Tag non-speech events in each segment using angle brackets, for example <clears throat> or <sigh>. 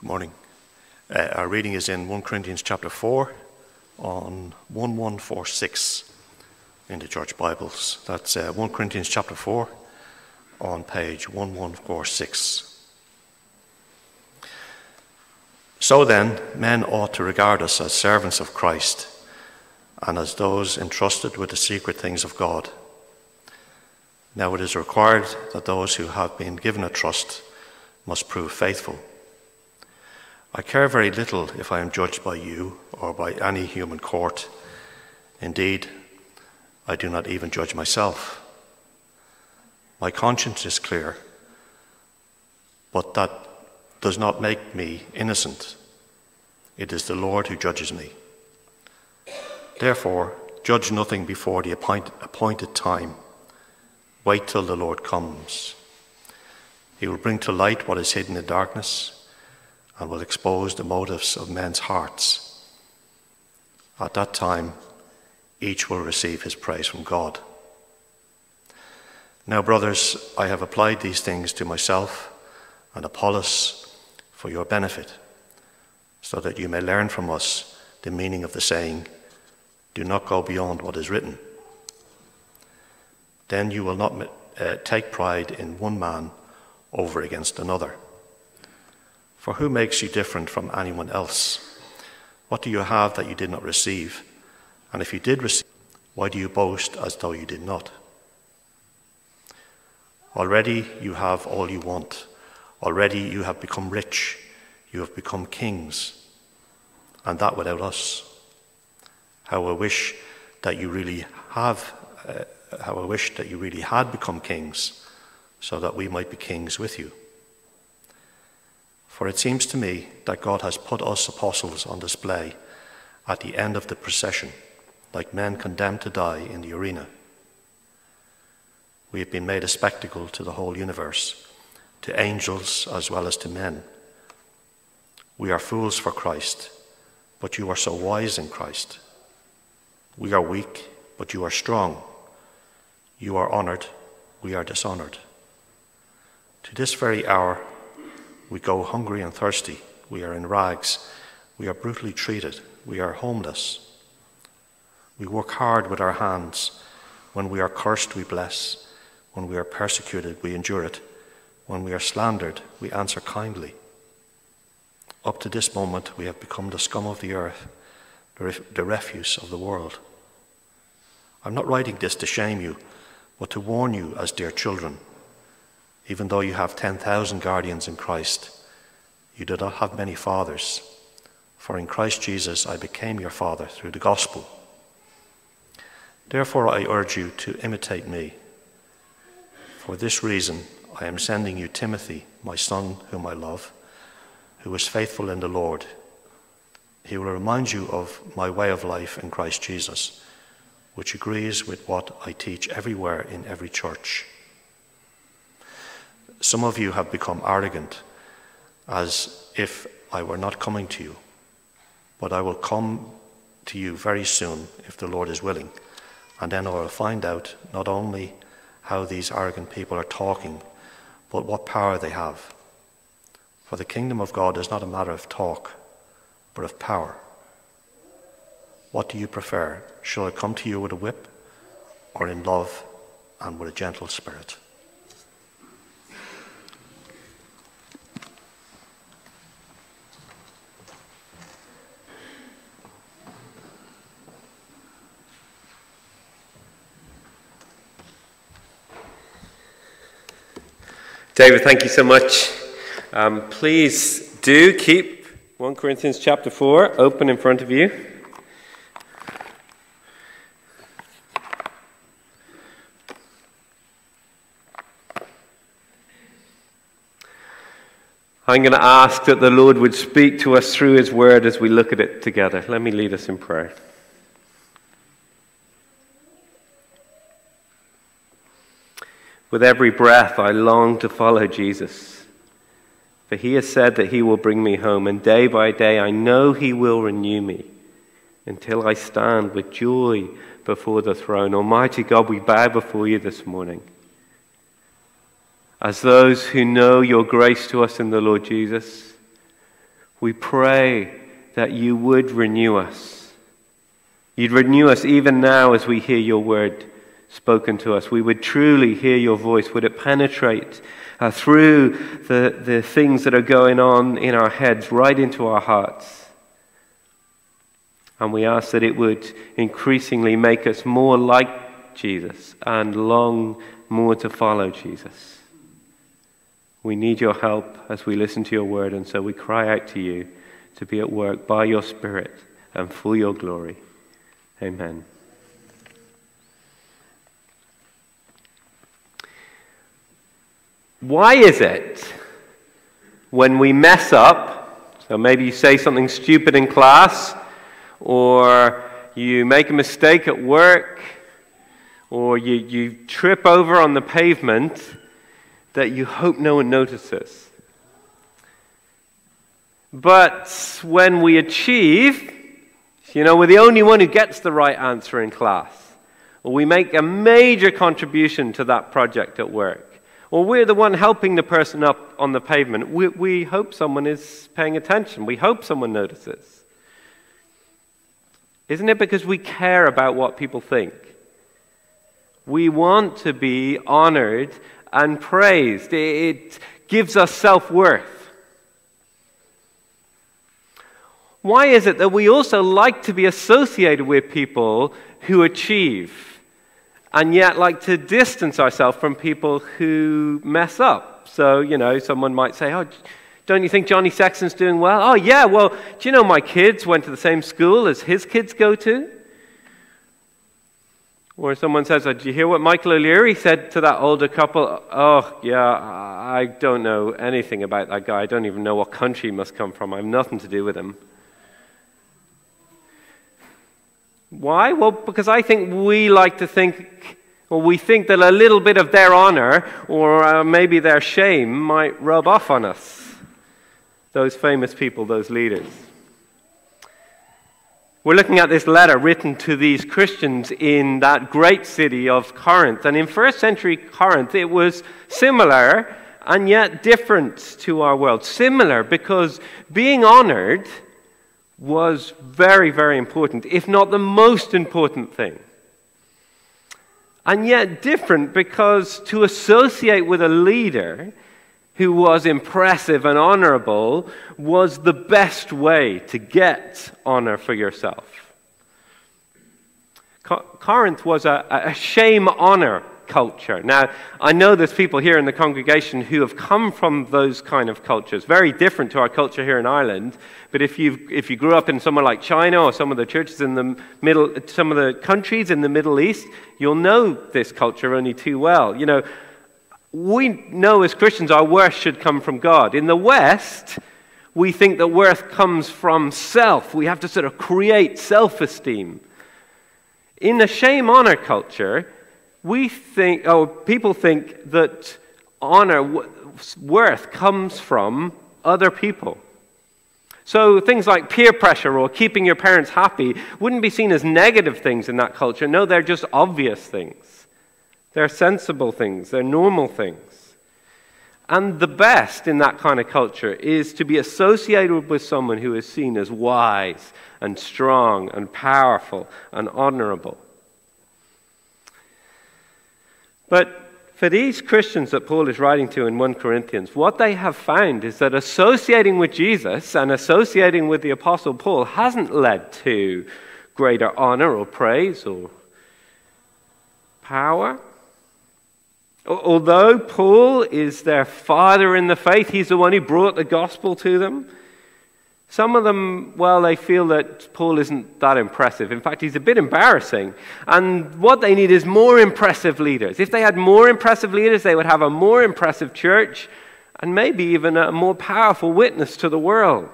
Good morning. Uh, our reading is in 1 Corinthians chapter 4 on 1146 in the church Bibles. That's uh, 1 Corinthians chapter 4 on page 1146. So then, men ought to regard us as servants of Christ and as those entrusted with the secret things of God. Now it is required that those who have been given a trust must prove faithful. I care very little if I am judged by you or by any human court. Indeed, I do not even judge myself. My conscience is clear, but that does not make me innocent. It is the Lord who judges me. Therefore, judge nothing before the appointed time. Wait till the Lord comes. He will bring to light what is hidden in darkness and will expose the motives of men's hearts. At that time, each will receive his praise from God. Now, brothers, I have applied these things to myself and Apollos for your benefit, so that you may learn from us the meaning of the saying, Do not go beyond what is written. Then you will not uh, take pride in one man over against another. For who makes you different from anyone else? What do you have that you did not receive? And if you did receive, why do you boast as though you did not? Already you have all you want. Already you have become rich. You have become kings. And that without us. How I wish that you really have, uh, how I wish that you really had become kings, so that we might be kings with you. For it seems to me that God has put us apostles on display at the end of the procession, like men condemned to die in the arena. We have been made a spectacle to the whole universe, to angels as well as to men. We are fools for Christ, but you are so wise in Christ. We are weak, but you are strong. You are honored, we are dishonored. To this very hour, we go hungry and thirsty. We are in rags. We are brutally treated. We are homeless. We work hard with our hands. When we are cursed, we bless. When we are persecuted, we endure it. When we are slandered, we answer kindly. Up to this moment, we have become the scum of the earth, the the refuse of the world. I'm not writing this to shame you, but to warn you as dear children. Even though you have 10,000 guardians in Christ, you do not have many fathers. For in Christ Jesus I became your father through the gospel. Therefore I urge you to imitate me. For this reason I am sending you Timothy, my son, whom I love, who is faithful in the Lord. He will remind you of my way of life in Christ Jesus, which agrees with what I teach everywhere in every church. Some of you have become arrogant, as if I were not coming to you. But I will come to you very soon, if the Lord is willing. And then I will find out not only how these arrogant people are talking, but what power they have. For the kingdom of God is not a matter of talk, but of power. What do you prefer? Shall I come to you with a whip, or in love and with a gentle spirit? David, thank you so much. Um, please do keep 1 Corinthians chapter 4 open in front of you. I'm going to ask that the Lord would speak to us through His word as we look at it together. Let me lead us in prayer. With every breath, I long to follow Jesus. For he has said that he will bring me home, and day by day I know he will renew me until I stand with joy before the throne. Almighty God, we bow before you this morning. As those who know your grace to us in the Lord Jesus, We pray that you would renew us. You'd renew us even now as we hear your word spoken to us. We would truly hear your voice. Would it penetrate uh, through the, the things that are going on in our heads right into our hearts? And we ask that it would increasingly make us more like Jesus and long more to follow Jesus. We need your help as we listen to your word, and so we cry out to you to be at work by your Spirit and for your glory. Amen. Why is it when we mess up, so maybe you say something stupid in class, or you make a mistake at work, or you, you trip over on the pavement, that you hope no one notices? But when we achieve, you know, we're the only one who gets the right answer in class, or we make a major contribution to that project at work or we're the one helping the person up on the pavement, we, we hope someone is paying attention. We hope someone notices. Isn't it because we care about what people think? We want to be honored and praised. It gives us self worth. Why is it that we also like to be associated with people who achieve? And yet like to distance ourselves from people who mess up. So, you know, someone might say, Oh, don't you think Johnny Sexton's doing well? Oh, yeah, well, do you know my kids went to the same school as his kids go to? Or someone says, oh, Did you hear what Michael O'Leary said to that older couple? Oh, yeah, I don't know anything about that guy. I don't even know what country he must come from. I have nothing to do with him. Why? Well, because I think we like to think, or we think that a little bit of their honor or uh, maybe their shame might rub off on us. Those famous people, those leaders. We're looking at this letter written to these Christians in that great city of Corinth. And in first century Corinth, it was similar and yet different to our world. Similar because being honored was very, very important, if not the most important thing. And yet different because to associate with a leader who was impressive and honorable was the best way to get honor for yourself. Corinth was a, a shame honor culture. Now, I know there's people here in the congregation who have come from those kind of cultures, very different to our culture here in Ireland. But if, you if you grew up in somewhere like China or some of the churches in the middle, some of the countries in the Middle East, you'll know this culture only too well. You know, we know as Christians our worth should come from God. In the West, we think that worth comes from self. We have to sort of create self esteem. In the shame honor culture, we think, oh, people think that honor, worth comes from other people. So things like peer pressure or keeping your parents happy wouldn't be seen as negative things in that culture. No, they're just obvious things. They're sensible things, they're normal things. And the best in that kind of culture is to be associated with someone who is seen as wise and strong and powerful and honorable. But for these Christians that Paul is writing to in 1 Corinthians, what they have found is that associating with Jesus and associating with the Apostle Paul hasn't led to greater honor or praise or power. Although Paul is their father in the faith, he's the one who brought the gospel to them. Some of them, well, they feel that Paul isn't that impressive. In fact, he's a bit embarrassing. And what they need is more impressive leaders. If they had more impressive leaders, they would have a more impressive church and maybe even a more powerful witness to the world.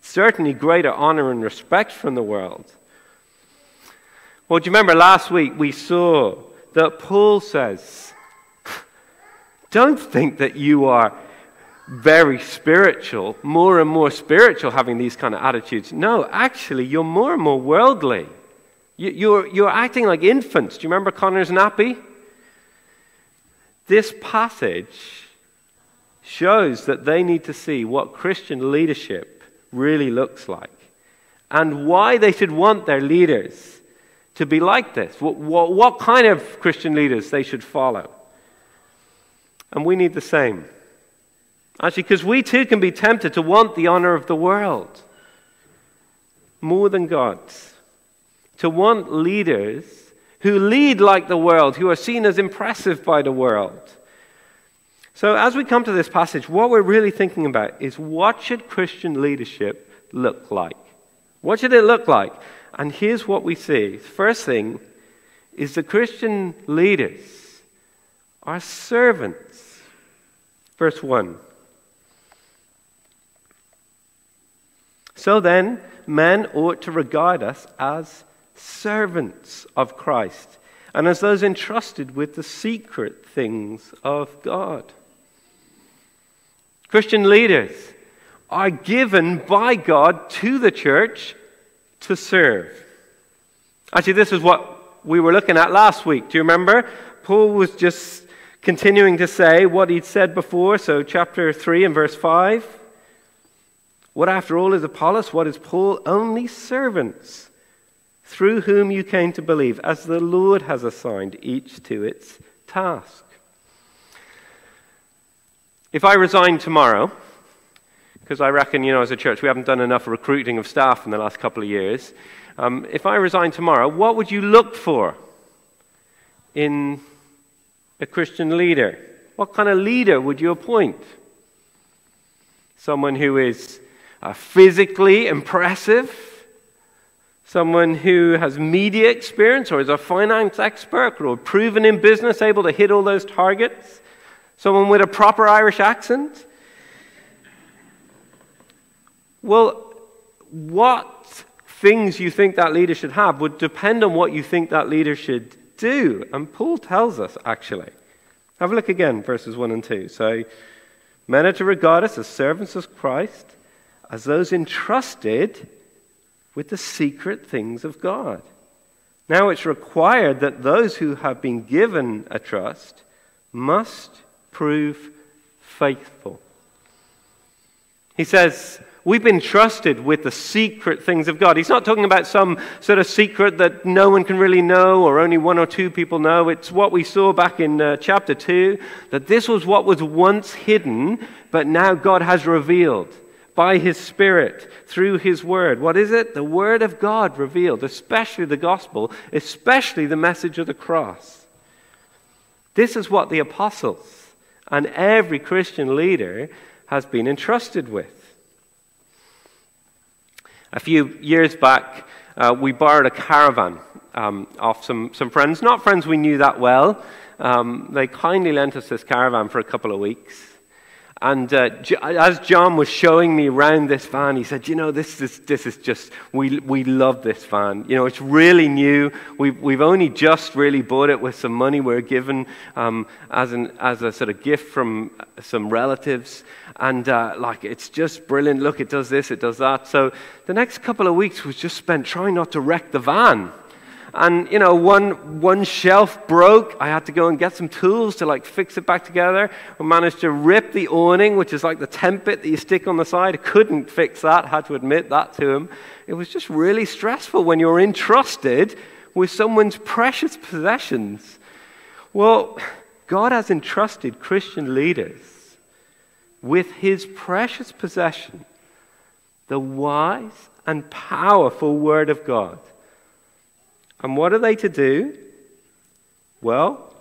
Certainly greater honor and respect from the world. Well, do you remember last week we saw that Paul says, <laughs> Don't think that you are very spiritual, more and more spiritual having these kind of attitudes. No, actually, you're more and more worldly. You're, you're acting like infants. Do you remember Connor's nappy? This passage shows that they need to see what Christian leadership really looks like and why they should want their leaders to be like this, what, what, what kind of Christian leaders they should follow. And we need the same. Actually, because we too can be tempted to want the honor of the world more than God's. To want leaders who lead like the world, who are seen as impressive by the world. So, as we come to this passage, what we're really thinking about is what should Christian leadership look like? What should it look like? And here's what we see. First thing is the Christian leaders are servants. Verse 1. So then, men ought to regard us as servants of Christ and as those entrusted with the secret things of God. Christian leaders are given by God to the church to serve. Actually, this is what we were looking at last week. Do you remember? Paul was just continuing to say what he'd said before. So, chapter 3 and verse 5. What, after all, is Apollos? What is Paul? Only servants through whom you came to believe, as the Lord has assigned each to its task. If I resign tomorrow, because I reckon, you know, as a church, we haven't done enough recruiting of staff in the last couple of years. Um, if I resign tomorrow, what would you look for in a Christian leader? What kind of leader would you appoint? Someone who is uh, physically impressive? Someone who has media experience or is a finance expert or proven in business, able to hit all those targets? Someone with a proper Irish accent? Well, what things you think that leader should have would depend on what you think that leader should do. And Paul tells us, actually. Have a look again, verses 1 and 2. So, men are to regard us as servants of Christ, as those entrusted with the secret things of God. Now it's required that those who have been given a trust must prove faithful. He says, We've been trusted with the secret things of God. He's not talking about some sort of secret that no one can really know or only one or two people know. It's what we saw back in uh, chapter 2 that this was what was once hidden, but now God has revealed by His Spirit through His Word. What is it? The Word of God revealed, especially the gospel, especially the message of the cross. This is what the apostles and every Christian leader has been entrusted with. A few years back, uh, we borrowed a caravan um, off some, some friends, not friends we knew that well. Um, they kindly lent us this caravan for a couple of weeks. And uh, as John was showing me around this van, he said, You know, this is, this is just, we, we love this van. You know, it's really new. We've, we've only just really bought it with some money we are given um, as, an, as a sort of gift from some relatives. And uh, like, it's just brilliant. Look, it does this, it does that. So the next couple of weeks was just spent trying not to wreck the van and you know one one shelf broke. I had to go and get some tools to like fix it back together. We managed to rip the awning which is like the tent bit that you stick on the side. Couldn't fix that. Had to admit that to him. It was just really stressful when you're entrusted with someone's precious possessions. Well god has entrusted christian leaders with his precious possession the wise and powerful word of god and what are they to do? Well,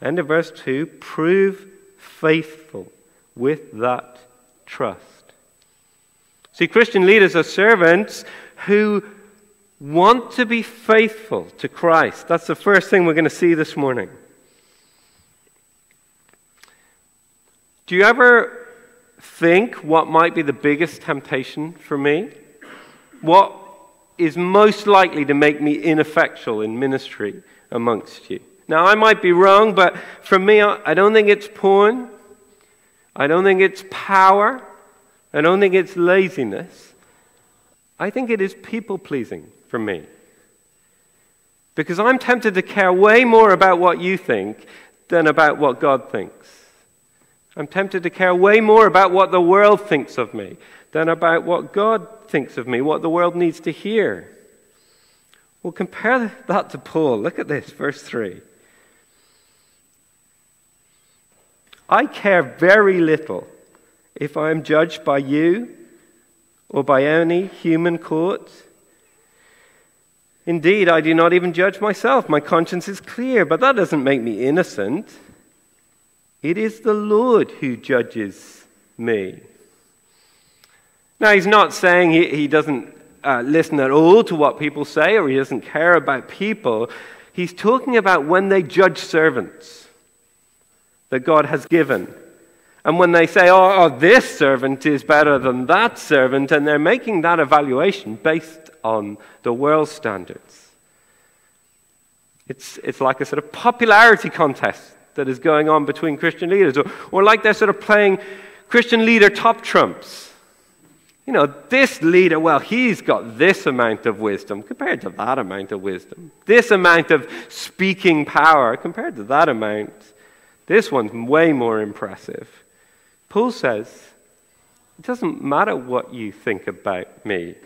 end of verse 2 prove faithful with that trust. See, Christian leaders are servants who want to be faithful to Christ. That's the first thing we're going to see this morning. Do you ever think what might be the biggest temptation for me? What is most likely to make me ineffectual in ministry amongst you. Now, I might be wrong, but for me, I don't think it's porn. I don't think it's power. I don't think it's laziness. I think it is people pleasing for me. Because I'm tempted to care way more about what you think than about what God thinks. I'm tempted to care way more about what the world thinks of me than about what God thinks of me, what the world needs to hear. Well, compare that to Paul. Look at this, verse 3. I care very little if I am judged by you or by any human court. Indeed, I do not even judge myself. My conscience is clear, but that doesn't make me innocent. It is the Lord who judges me. Now, he's not saying he, he doesn't uh, listen at all to what people say or he doesn't care about people. He's talking about when they judge servants that God has given. And when they say, oh, oh, this servant is better than that servant, and they're making that evaluation based on the world standards. It's, it's like a sort of popularity contest that is going on between Christian leaders, or, or like they're sort of playing Christian leader top trumps. You know, this leader, well, he's got this amount of wisdom compared to that amount of wisdom. This amount of speaking power compared to that amount. This one's way more impressive. Paul says, it doesn't matter what you think about me.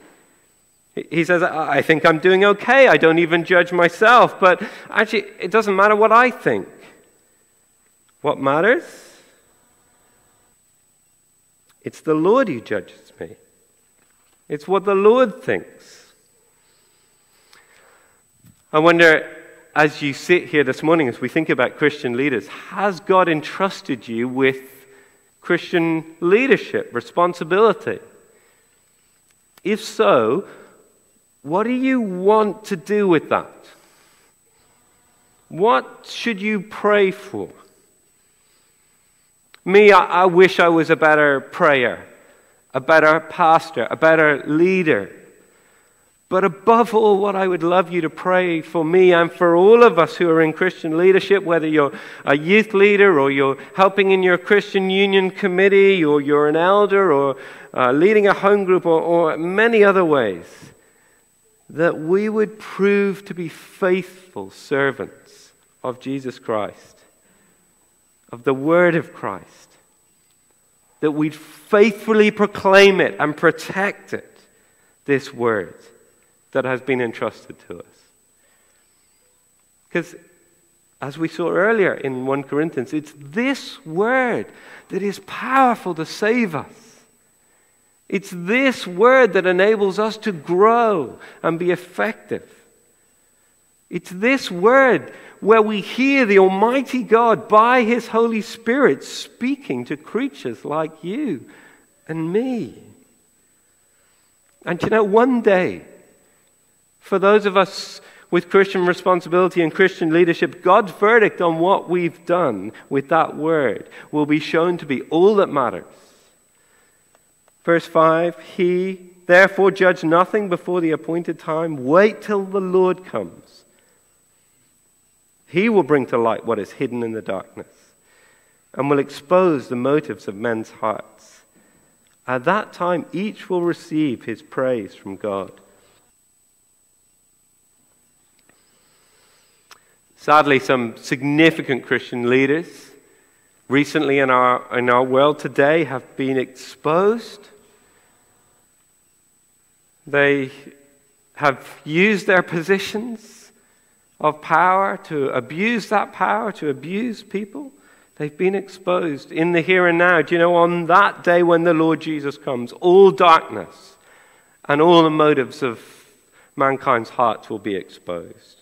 He says, I think I'm doing okay. I don't even judge myself. But actually, it doesn't matter what I think. What matters? It's the Lord who judges. It's what the Lord thinks. I wonder, as you sit here this morning, as we think about Christian leaders, has God entrusted you with Christian leadership, responsibility? If so, what do you want to do with that? What should you pray for? Me, I, I wish I was a better prayer a better pastor, a better leader. But above all, what I would love you to pray for me and for all of us who are in Christian leadership, whether you're a youth leader or you're helping in your Christian union committee or you're an elder or uh, leading a home group or, or many other ways, that we would prove to be faithful servants of Jesus Christ, of the Word of Christ that we'd faithfully proclaim it and protect it, this word that has been entrusted to us. Because, as we saw earlier in 1 Corinthians, it's this word that is powerful to save us. It's this word that enables us to grow and be effective. It's this word where we hear the Almighty God by His Holy Spirit speaking to creatures like you and me. And you know, one day, for those of us with Christian responsibility and Christian leadership, God's verdict on what we've done with that word will be shown to be all that matters. Verse 5 He therefore judge nothing before the appointed time, wait till the Lord comes he will bring to light what is hidden in the darkness and will expose the motives of men's hearts. At that time, each will receive his praise from God. Sadly, some significant Christian leaders recently in our, in our world today have been exposed. They have used their positions of power, to abuse that power, to abuse people. They've been exposed in the here and now. Do you know, on that day when the Lord Jesus comes, all darkness and all the motives of mankind's hearts will be exposed.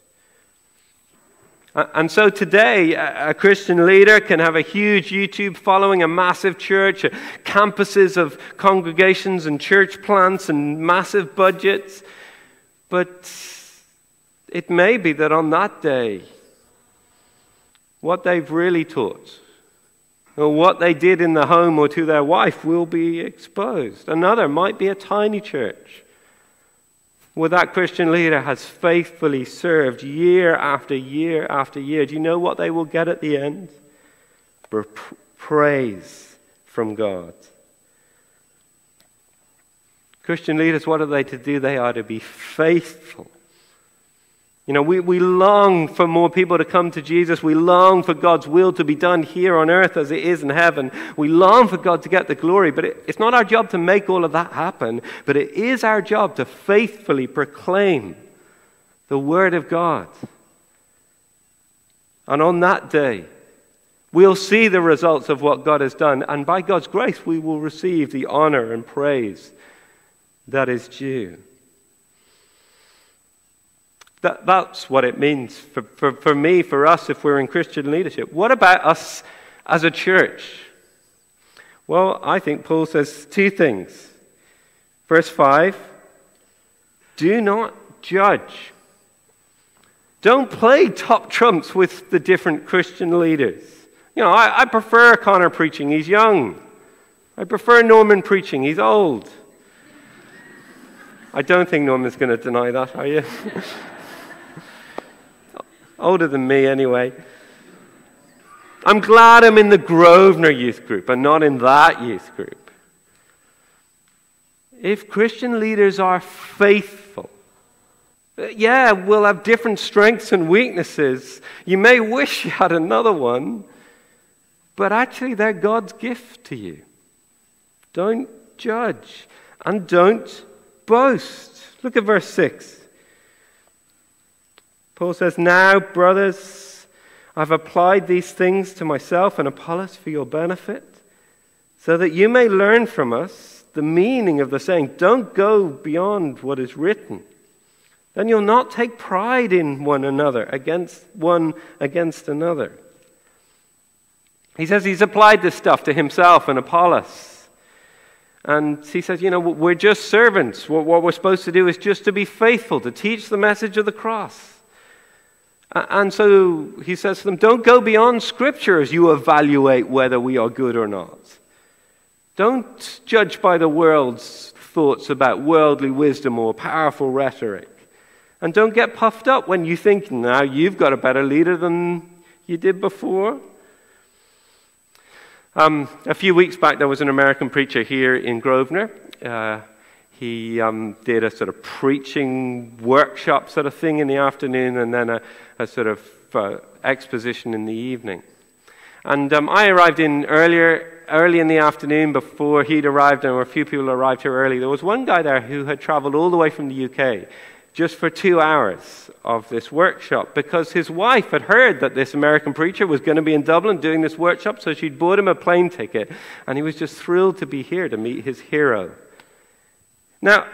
And so today, a Christian leader can have a huge YouTube following, a massive church, campuses of congregations and church plants and massive budgets. But it may be that on that day, what they've really taught, or what they did in the home or to their wife, will be exposed. Another might be a tiny church where that Christian leader has faithfully served year after year after year. Do you know what they will get at the end? Praise from God. Christian leaders, what are they to do? They are to be faithful You know, we, we long for more people to come to Jesus. We long for God's will to be done here on earth as it is in heaven. We long for God to get the glory, but it, it's not our job to make all of that happen, but it is our job to faithfully proclaim the Word of God. And on that day, we'll see the results of what God has done, and by God's grace, we will receive the honor and praise that is due. That, that's what it means for, for, for me, for us, if we're in Christian leadership. What about us as a church? Well, I think Paul says two things. Verse 5 Do not judge. Don't play top trumps with the different Christian leaders. You know, I, I prefer Connor preaching, he's young. I prefer Norman preaching, he's old. I don't think Norman's going to deny that, are you? <laughs> older than me anyway. I'm glad I'm in the Grosvenor youth group and not in that youth group. If Christian leaders are faithful, uh, yeah, we'll have different strengths and weaknesses. You may wish you had another one, but actually, they're God's gift to you. Don't judge and don't boast. Look at verse 6. Paul says, Now, brothers, I've applied these things to myself and Apollos for your benefit, so that you may learn from us the meaning of the saying, Don't go beyond what is written. Then you'll not take pride in one another, against one against another. He says he's applied this stuff to himself and Apollos. And he says, you know, we're just servants. What we're supposed to do is just to be faithful, to teach the message of the cross. And so he says to them, Don't go beyond Scripture as you evaluate whether we are good or not. Don't judge by the world's thoughts about worldly wisdom or powerful rhetoric. And don't get puffed up when you think now you've got a better leader than you did before. Um, a few weeks back, there was an American preacher here in Grosvenor. Uh, he um, did a sort of preaching workshop sort of thing in the afternoon and then a, a sort of uh, exposition in the evening. And um, I arrived in earlier, early in the afternoon before he'd arrived, and a few people arrived here early. There was one guy there who had traveled all the way from the UK just for two hours of this workshop because his wife had heard that this American preacher was going to be in Dublin doing this workshop, so she'd bought him a plane ticket, and he was just thrilled to be here to meet his hero. Now,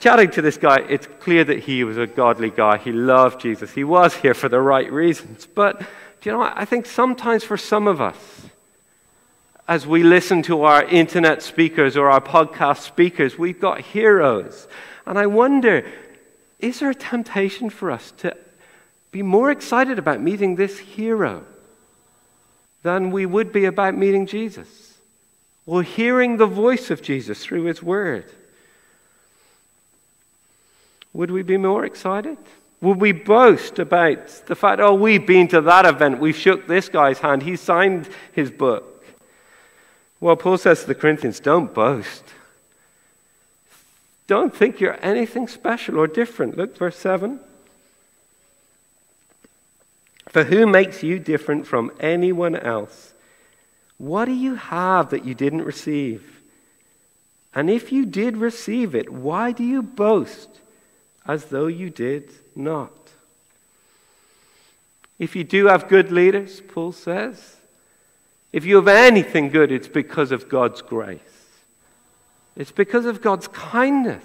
chatting to this guy, it's clear that he was a godly guy. He loved Jesus. He was here for the right reasons. But, you know, I think sometimes for some of us, as we listen to our internet speakers or our podcast speakers, we've got heroes. And I wonder, is there a temptation for us to be more excited about meeting this hero than we would be about meeting Jesus or hearing the voice of Jesus through his word? Would we be more excited? Would we boast about the fact, oh, we've been to that event, we've shook this guy's hand, he signed his book? Well, Paul says to the Corinthians, don't boast. Don't think you're anything special or different. Look, verse 7. For who makes you different from anyone else? What do you have that you didn't receive? And if you did receive it, why do you boast? As though you did not. If you do have good leaders, Paul says, if you have anything good, it's because of God's grace. It's because of God's kindness.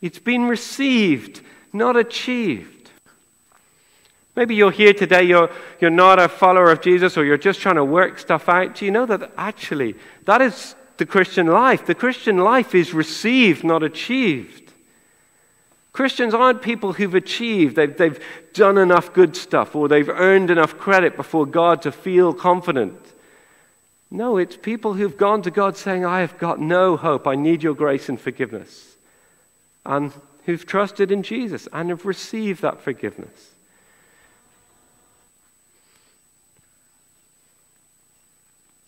It's been received, not achieved. Maybe you're here today, you're, you're not a follower of Jesus, or you're just trying to work stuff out. Do you know that actually that is the Christian life? The Christian life is received, not achieved. Christians aren't people who've achieved, they've, they've done enough good stuff, or they've earned enough credit before God to feel confident. No, it's people who've gone to God saying, I have got no hope, I need your grace and forgiveness. And who've trusted in Jesus and have received that forgiveness.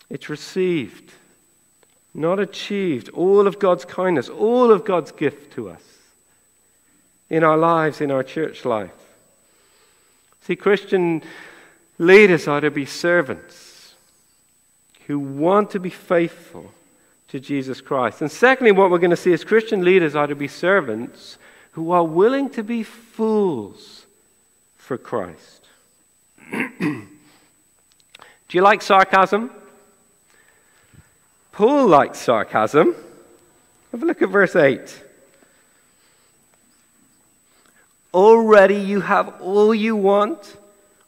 It's received, not achieved. All of God's kindness, all of God's gift to us in our lives, in our church life. See, Christian leaders are to be servants who want to be faithful to Jesus Christ. And secondly, what we're going to see is Christian leaders are to be servants who are willing to be fools for Christ. <clears throat> Do you like sarcasm? Paul likes sarcasm. Have a look at verse 8. Already you have all you want.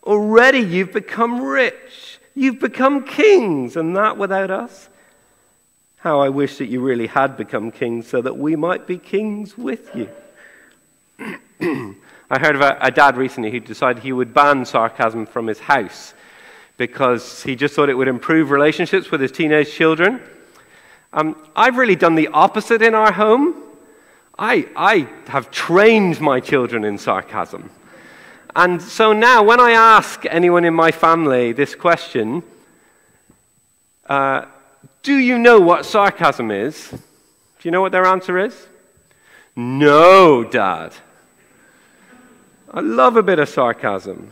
Already you've become rich. You've become kings, and that without us. How I wish that you really had become kings so that we might be kings with you. <clears throat> I heard of a, a, dad recently who decided he would ban sarcasm from his house because he just thought it would improve relationships with his teenage children. Um, I've really done the opposite in our home. I, I have trained my children in sarcasm. And so now, when I ask anyone in my family this question, uh, do you know what sarcasm is? Do you know what their answer is? No, Dad. I love a bit of sarcasm.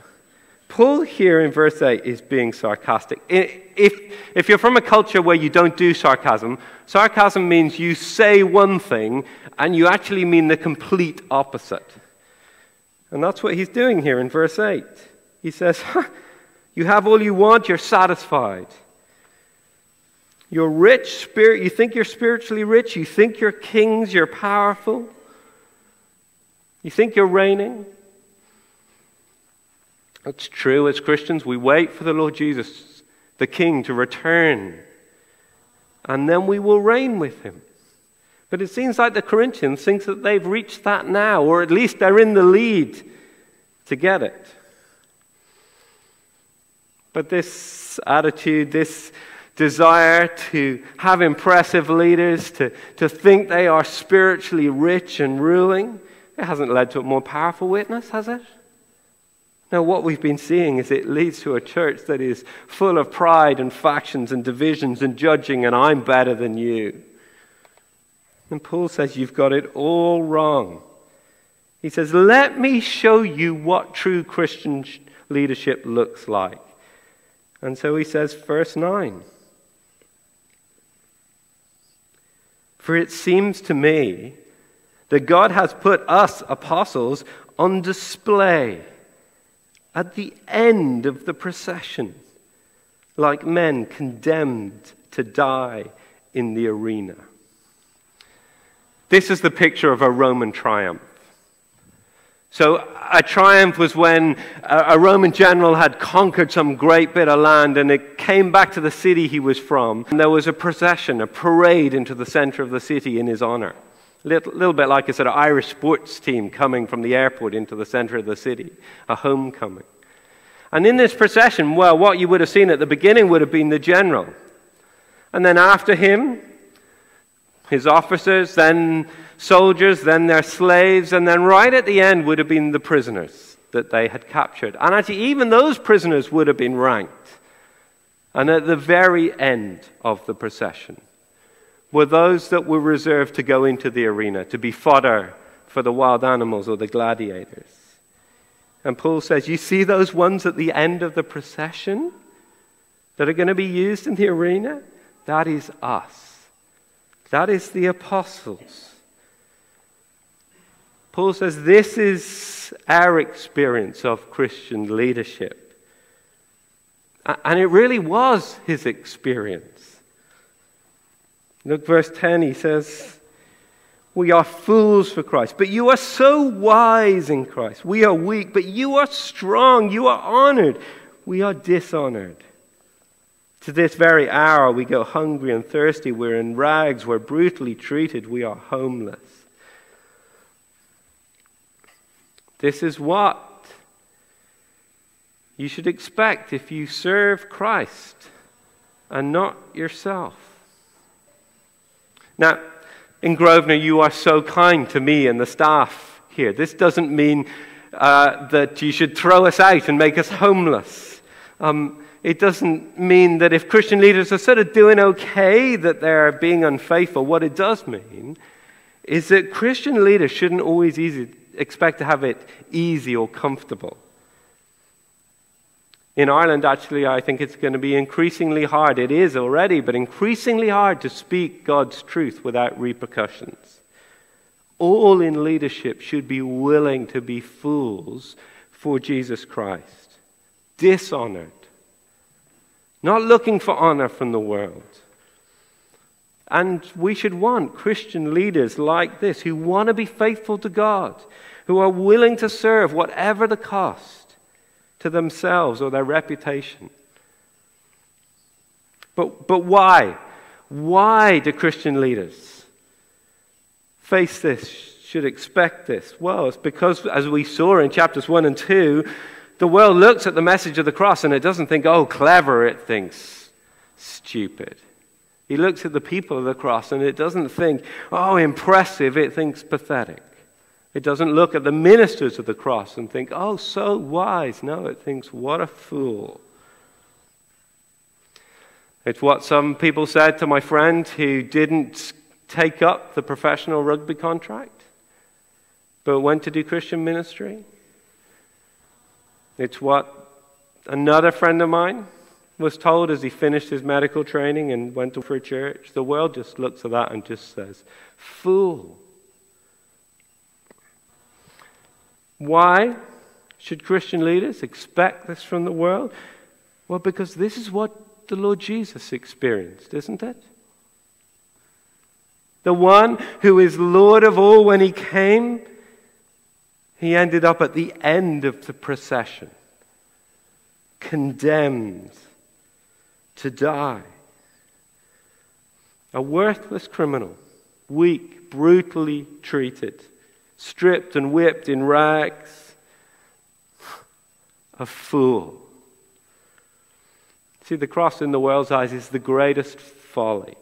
Paul here in verse 8 is being sarcastic. If, if you're from a culture where you don't do sarcasm, sarcasm means you say one thing and you actually mean the complete opposite. And that's what he's doing here in verse 8. He says, <laughs> You have all you want, you're satisfied. You're rich, spirit. You think you're spiritually rich. You think you're kings, you're powerful. You think you're reigning. It's true as Christians, we wait for the Lord Jesus, the King, to return, and then we will reign with him. But it seems like the Corinthians think that they've reached that now, or at least they're in the lead to get it. But this attitude, this desire to have impressive leaders, to, to think they are spiritually rich and ruling, it hasn't led to a more powerful witness, has it? Now, what we've been seeing is it leads to a church that is full of pride and factions and divisions and judging, and I'm better than you. And Paul says, You've got it all wrong. He says, Let me show you what true Christian leadership looks like. And so he says, verse 9 For it seems to me that God has put us apostles on display at the end of the procession, like men condemned to die in the arena. This is the picture of a Roman triumph. So, a triumph was when a Roman general had conquered some great bit of land and it came back to the city he was from. And there was a procession, a parade into the center of the city in his honor. A little, little bit like a sort of Irish sports team coming from the airport into the center of the city, a homecoming. And in this procession, well, what you would have seen at the beginning would have been the general. And then after him, his officers, then soldiers, then their slaves, and then right at the end would have been the prisoners that they had captured. And actually, even those prisoners would have been ranked. And at the very end of the procession, were those that were reserved to go into the arena, to be fodder for the wild animals or the gladiators. And Paul says, You see those ones at the end of the procession that are going to be used in the arena? That is us. That is the apostles. Paul says, This is our experience of Christian leadership. And it really was his experience. Look, verse 10, he says, We are fools for Christ, but you are so wise in Christ. We are weak, but you are strong. You are honored. We are dishonored. To this very hour, we go hungry and thirsty. We're in rags. We're brutally treated. We are homeless. This is what you should expect if you serve Christ and not yourself. Now, in Grosvenor, you are so kind to me and the staff here. This doesn't mean uh, that you should throw us out and make us homeless. Um, it doesn't mean that if Christian leaders are sort of doing okay, that they're being unfaithful. What it does mean is that Christian leaders shouldn't always easy, expect to have it easy or comfortable. In Ireland, actually, I think it's going to be increasingly hard. It is already, but increasingly hard to speak God's truth without repercussions. All in leadership should be willing to be fools for Jesus Christ, dishonored, not looking for honor from the world. And we should want Christian leaders like this who want to be faithful to God, who are willing to serve whatever the cost to themselves or their reputation. But, but why? Why do Christian leaders face this, should expect this? Well, it's because, as we saw in chapters 1 and 2, the world looks at the message of the cross and it doesn't think, oh, clever, it thinks stupid. He looks at the people of the cross and it doesn't think, oh, impressive, it thinks pathetic. It doesn't look at the ministers of the cross and think, oh, so wise. No, it thinks, what a fool. It's what some people said to my friend who didn't take up the professional rugby contract, but went to do Christian ministry. It's what another friend of mine was told as he finished his medical training and went to for church. The world just looks at that and just says, Fool. Why should Christian leaders expect this from the world? Well, because this is what the Lord Jesus experienced, isn't it? The one who is Lord of all when he came, he ended up at the end of the procession, condemned to die. A worthless criminal, weak, brutally treated, stripped and whipped in rags. A fool. See, the cross in the world's eyes is the greatest folly.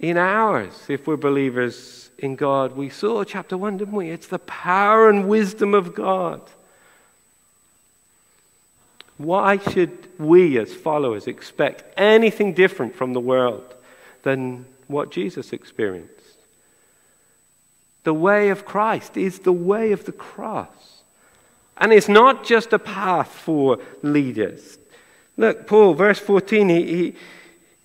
In ours, if we're believers in God, we saw chapter 1, didn't we? It's the power and wisdom of God. Why should we, as followers, expect anything different from the world than what Jesus experienced? The way of Christ is the way of the cross. And it's not just a path for leaders. Look, Paul, verse 14, he, he,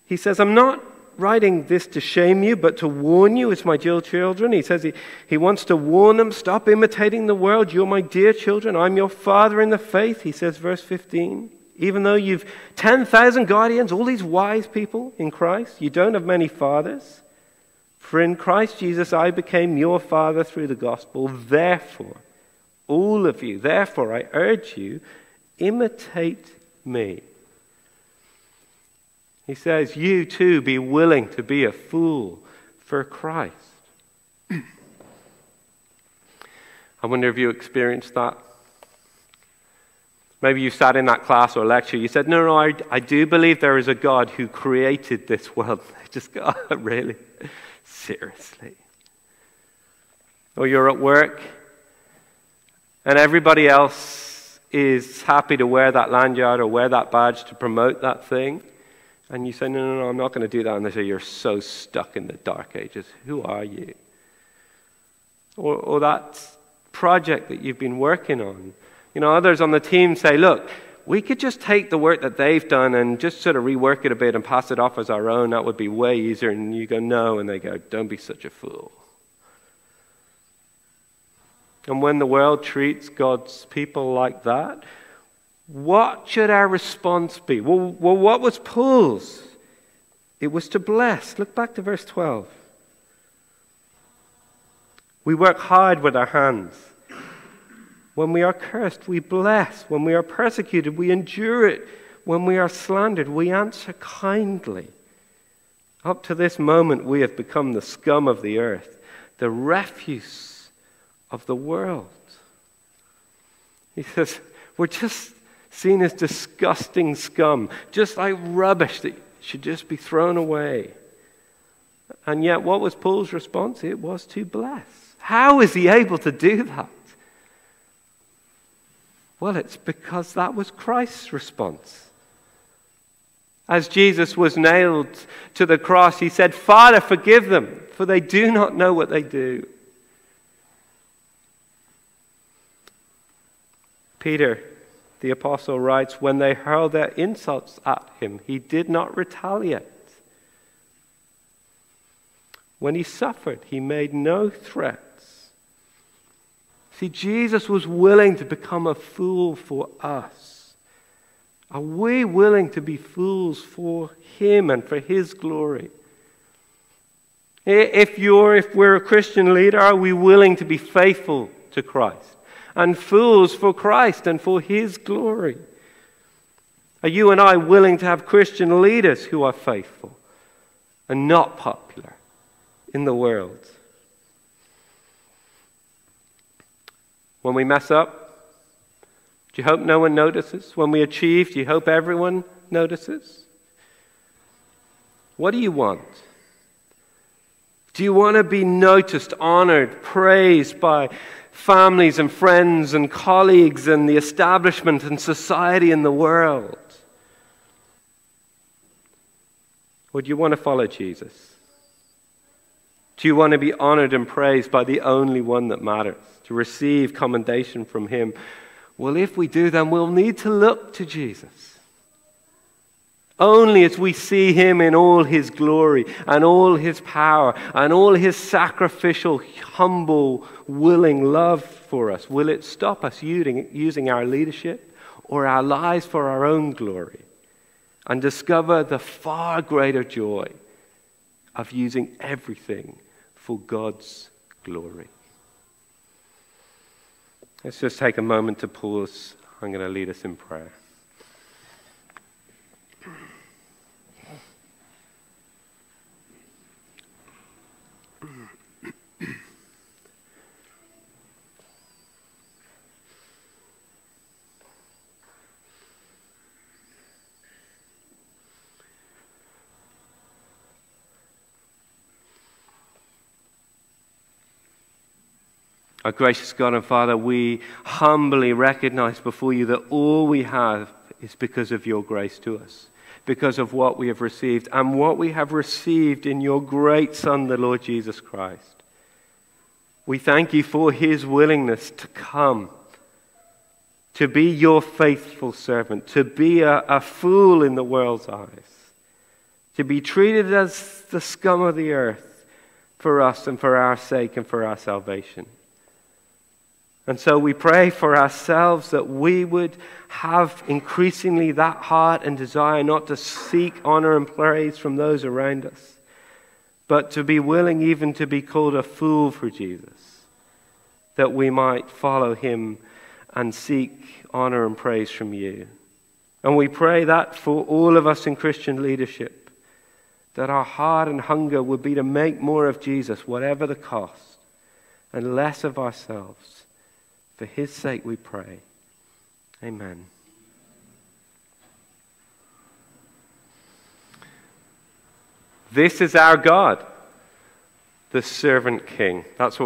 he says, I'm not writing this to shame you, but to warn you as my dear children. He says he, he wants to warn them stop imitating the world. You're my dear children. I'm your father in the faith. He says, verse 15. Even though you've 10,000 guardians, all these wise people in Christ, you don't have many fathers. For in Christ Jesus I became your father through the gospel. Therefore, all of you, therefore I urge you, imitate me. He says, You too be willing to be a fool for Christ. <clears throat> I wonder if you experienced that. Maybe you sat in that class or lecture, you said, No, no, I, I do believe there is a God who created this world. I <laughs> just go, oh, <laughs> Really? Seriously? Or you're at work and everybody else is happy to wear that lanyard or wear that badge to promote that thing. And you say, no, no, no, I'm not going to do that. And they say, you're so stuck in the dark ages. Who are you? Or, or that project that you've been working on. You know, others on the team say, look, we could just take the work that they've done and just sort of rework it a bit and pass it off as our own. That would be way easier. And you go, no. And they go, don't be such a fool. And when the world treats God's people like that, what should our response be? Well, well, what was Paul's? It was to bless. Look back to verse 12. We work hard with our hands. When we are cursed, we bless. When we are persecuted, we endure it. When we are slandered, we answer kindly. Up to this moment, we have become the scum of the earth, the refuse of the world. He says, We're just seen as disgusting scum, just like rubbish that should just be thrown away. And yet, what was Paul's response? It was to bless. How is he able to do that? Well, it's because that was Christ's response. As Jesus was nailed to the cross, he said, Father, forgive them, for they do not know what they do. Peter the apostle writes, when they hurled their insults at him, he did not retaliate. When he suffered, he made no threats. See, Jesus was willing to become a fool for us. Are we willing to be fools for him and for his glory? If you're, if we're a Christian leader, are we willing to be faithful to Christ and fools for Christ and for his glory? Are you and I willing to have Christian leaders who are faithful and not popular in the world? When we mess up, do you hope no one notices? When we achieve, do you hope everyone notices? What do you want? Do you want to be noticed, honored, praised by families and friends and colleagues and the establishment and society in the world? Or do you want to follow Jesus? Do you want to be honored and praised by the only one that matters, to receive commendation from him? Well, if we do, then we'll need to look to Jesus. Only as we see him in all his glory and all his power and all his sacrificial, humble, willing love for us will it stop us using, our leadership or our lives for our own glory and discover the far greater joy of using everything for God's glory. Let's just take a moment to pause. I'm going to lead us in prayer. Our gracious God and Father, we humbly recognize before you that all we have is because of your grace to us, because of what we have received, and what we have received in your great Son, the Lord Jesus Christ. We thank you for his willingness to come, to be your faithful servant, to be a, a fool in the world's eyes, to be treated as the scum of the earth for us and for our sake and for our salvation. And so we pray for ourselves that we would have increasingly that heart and desire not to seek honor and praise from those around us, but to be willing even to be called a fool for Jesus, that we might follow him and seek honor and praise from you. And we pray that for all of us in Christian leadership, that our heart and hunger would be to make more of Jesus, whatever the cost, and less of ourselves for his sake we pray. Amen. This is our God, the servant king. That's what